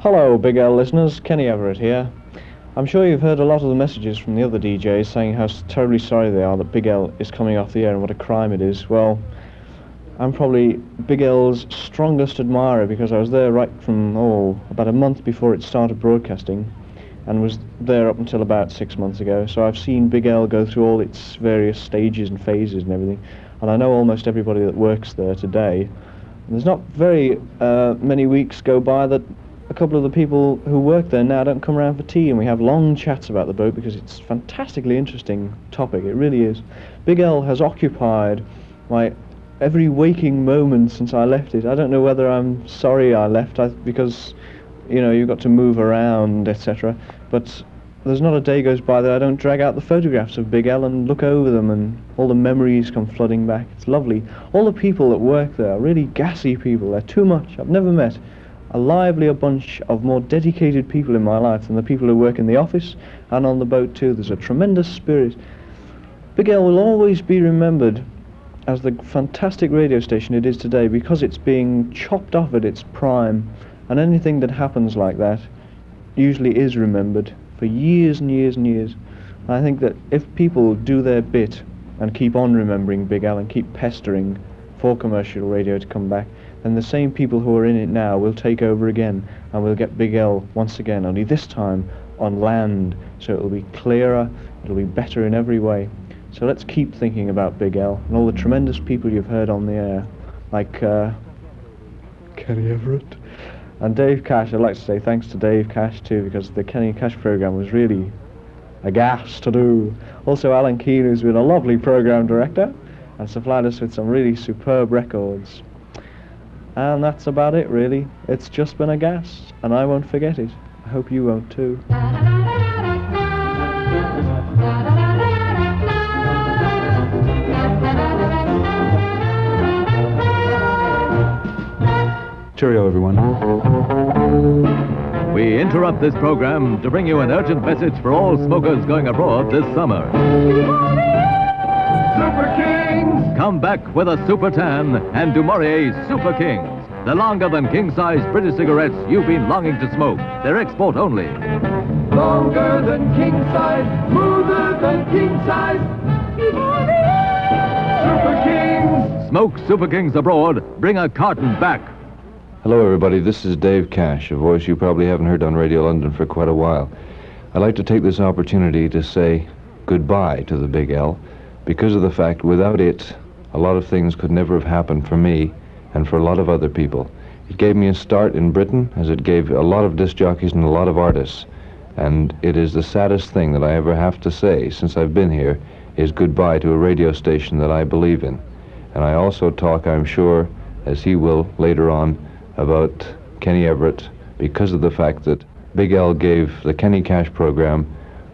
Hello, Big L listeners. Kenny Everett here. I'm sure you've heard a lot of the messages from the other DJs saying how terribly sorry they are that Big L is coming off the air and what a crime it is. Well, I'm probably Big L's strongest admirer because I was there right from, oh, about a month before it started broadcasting and was there up until about six months ago. So I've seen Big L go through all its various stages and phases and everything. And I know almost everybody that works there today. And there's not very uh, many weeks go by that a couple of the people who work there now don't come around for tea and we have long chats about the boat because it's a fantastically interesting topic. It really is. Big L has occupied my every waking moment since I left it. I don't know whether I'm sorry I left I, because, you know, you've got to move around, etc. But there's not a day goes by that I don't drag out the photographs of Big L and look over them and all the memories come flooding back. It's lovely. All the people that work there are really gassy people. They're too much. I've never met a livelier bunch of more dedicated people in my life than the people who work in the office and on the boat too. There's a tremendous spirit. Big L will always be remembered as the fantastic radio station it is today because it's being chopped off at its prime and anything that happens like that usually is remembered for years and years and years. And I think that if people do their bit and keep on remembering Big L and keep pestering for commercial radio to come back, then the same people who are in it now will take over again and we'll get Big L once again, only this time on land, so it'll be clearer, it'll be better in every way. So let's keep thinking about Big L and all the tremendous people you've heard on the air, like uh, Kenny Everett and Dave Cash. I'd like to say thanks to Dave Cash too, because the Kenny Cash program was really a gas to do. Also, Alan Keen, who's been a lovely program director and supplied us with some really superb records. And that's about it, really. It's just been a gas, and I won't forget it. I hope you won't too. Cheerio, everyone. We interrupt this program to bring you an urgent message for all smokers going abroad this summer. Super Kings! Come back with a Super Tan and Du Maurier Super Kings. The longer than king size British cigarettes you've been longing to smoke. They're export only. Longer than king size, smoother than king size. Super Kings! Smoke Super Kings abroad. Bring a carton back. Hello, everybody. This is Dave Cash, a voice you probably haven't heard on Radio London for quite a while. I'd like to take this opportunity to say goodbye to the Big L because of the fact without it, a lot of things could never have happened for me and for a lot of other people. It gave me a start in Britain, as it gave a lot of disc jockeys and a lot of artists. And it is the saddest thing that I ever have to say since I've been here is goodbye to a radio station that I believe in. And I also talk, I'm sure, as he will later on, about Kenny Everett because of the fact that Big L gave the Kenny Cash program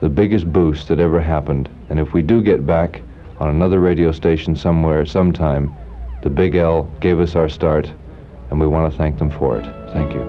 the biggest boost that ever happened. And if we do get back on another radio station somewhere, sometime, the Big L gave us our start, and we want to thank them for it. Thank you.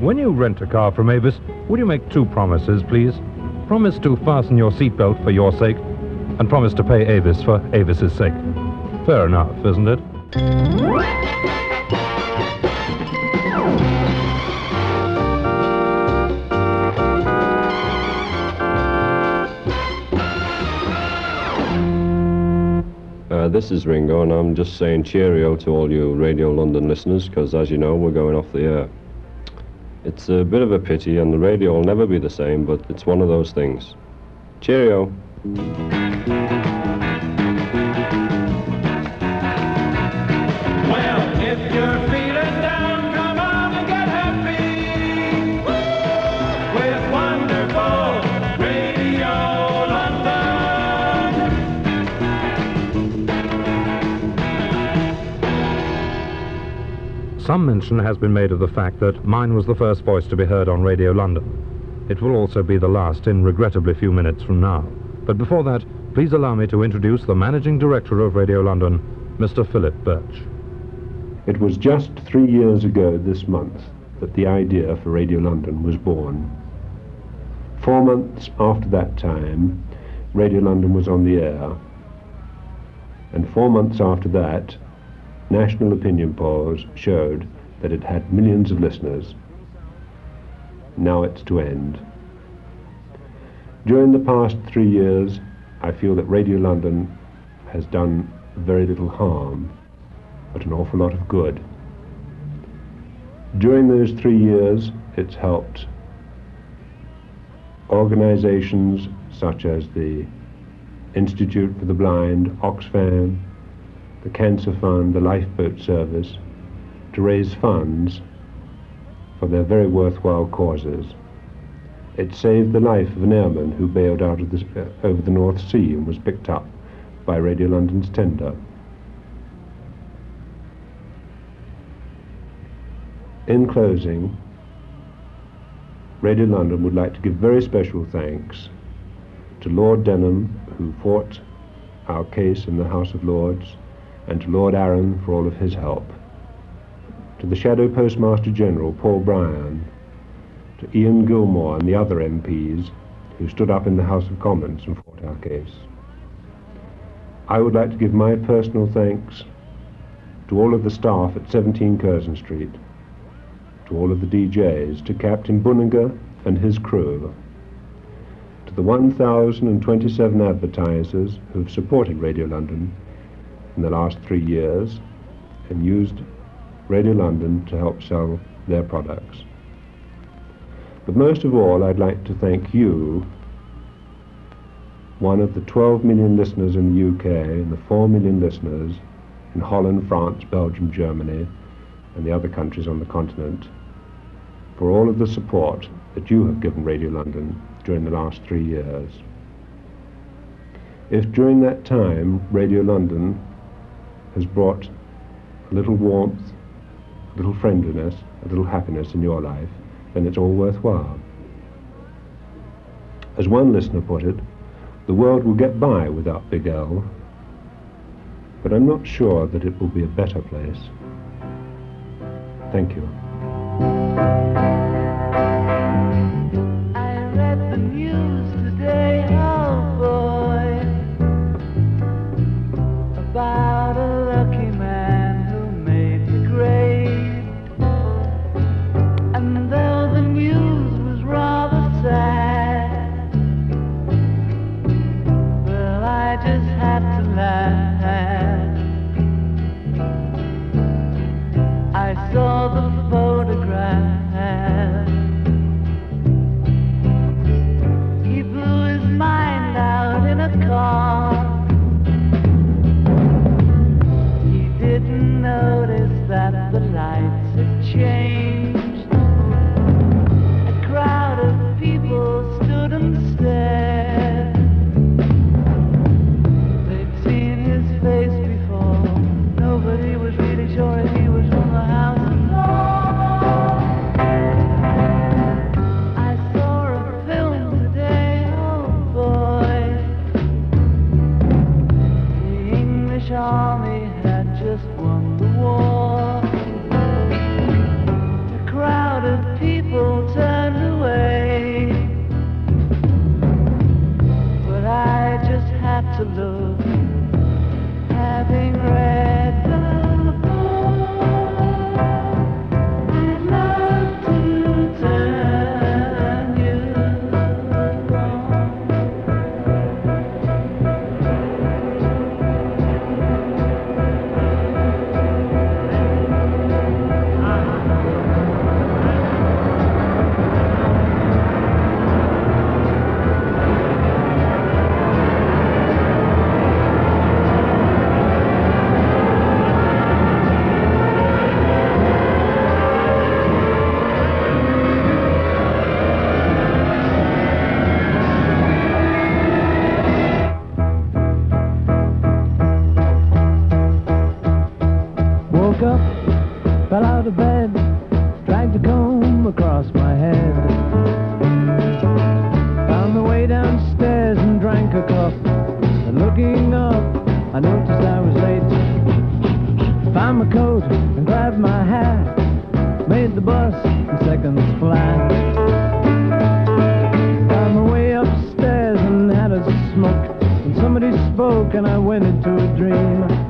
When you rent a car from Avis, would you make two promises, please? Promise to fasten your seatbelt for your sake, and promise to pay Avis for Avis's sake. Fair enough, isn't it? Uh, this is Ringo, and I'm just saying cheerio to all you Radio London listeners, because as you know, we're going off the air. It's a bit of a pity, and the radio will never be the same, but it's one of those things. Cheerio. Some mention has been made of the fact that mine was the first voice to be heard on Radio London. It will also be the last in regrettably few minutes from now. But before that, please allow me to introduce the Managing Director of Radio London, Mr. Philip Birch. It was just three years ago this month that the idea for Radio London was born. Four months after that time, Radio London was on the air. And four months after that, national opinion polls showed that it had millions of listeners. Now it's to end. During the past three years, I feel that Radio London has done very little harm, but an awful lot of good. During those three years, it's helped organizations such as the Institute for the Blind, Oxfam, the Cancer Fund, the Lifeboat Service, to raise funds for their very worthwhile causes. It saved the life of an airman who bailed out of the, over the North Sea and was picked up by Radio London's tender. In closing, Radio London would like to give very special thanks to Lord Denham, who fought our case in the House of Lords, and to Lord Arran for all of his help. To the Shadow Postmaster General, Paul Bryan, to Ian Gilmour and the other MPs who stood up in the House of Commons and fought our case. I would like to give my personal thanks to all of the staff at 17 Curzon Street, to all of the DJs, to Captain Bunninger and his crew, to the 1,027 advertisers who have supported Radio London in the last three years and used Radio London to help sell their products. But most of all, I'd like to thank you, one of the 12 million listeners in the UK and the 4 million listeners in Holland, France, Belgium, Germany, and the other countries on the continent, for all of the support that you have given Radio London during the last three years. If during that time Radio London has brought a little warmth, a little friendliness, a little happiness in your life, then it's all worthwhile. As one listener put it, the world will get by without Big L, but I'm not sure that it will be a better place. Thank you. That the lights had changed. A crowd of people stood and stared. They'd seen his face before. Nobody was really sure if he was the house I saw a film today, oh boy. The English army on my coat and grabbed my hat. Made the bus in seconds flat. Found my way upstairs and had a smoke. And somebody spoke and I went into a dream.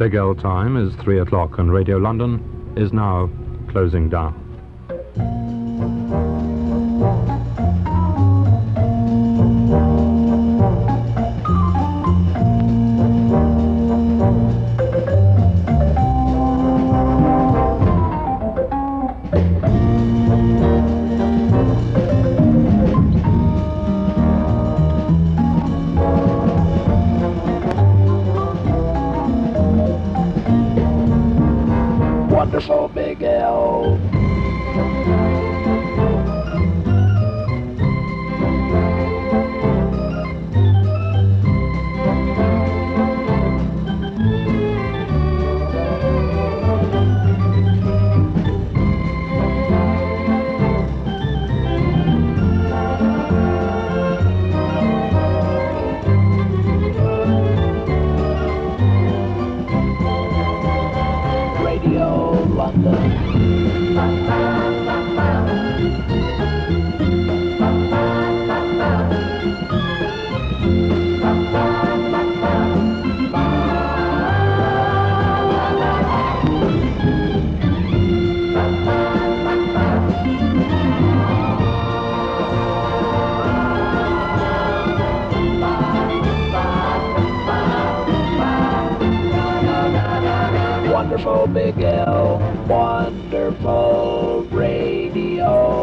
Big L time is 3 o'clock and Radio London is now closing down. wonderful Big L. Big L, wonderful radio.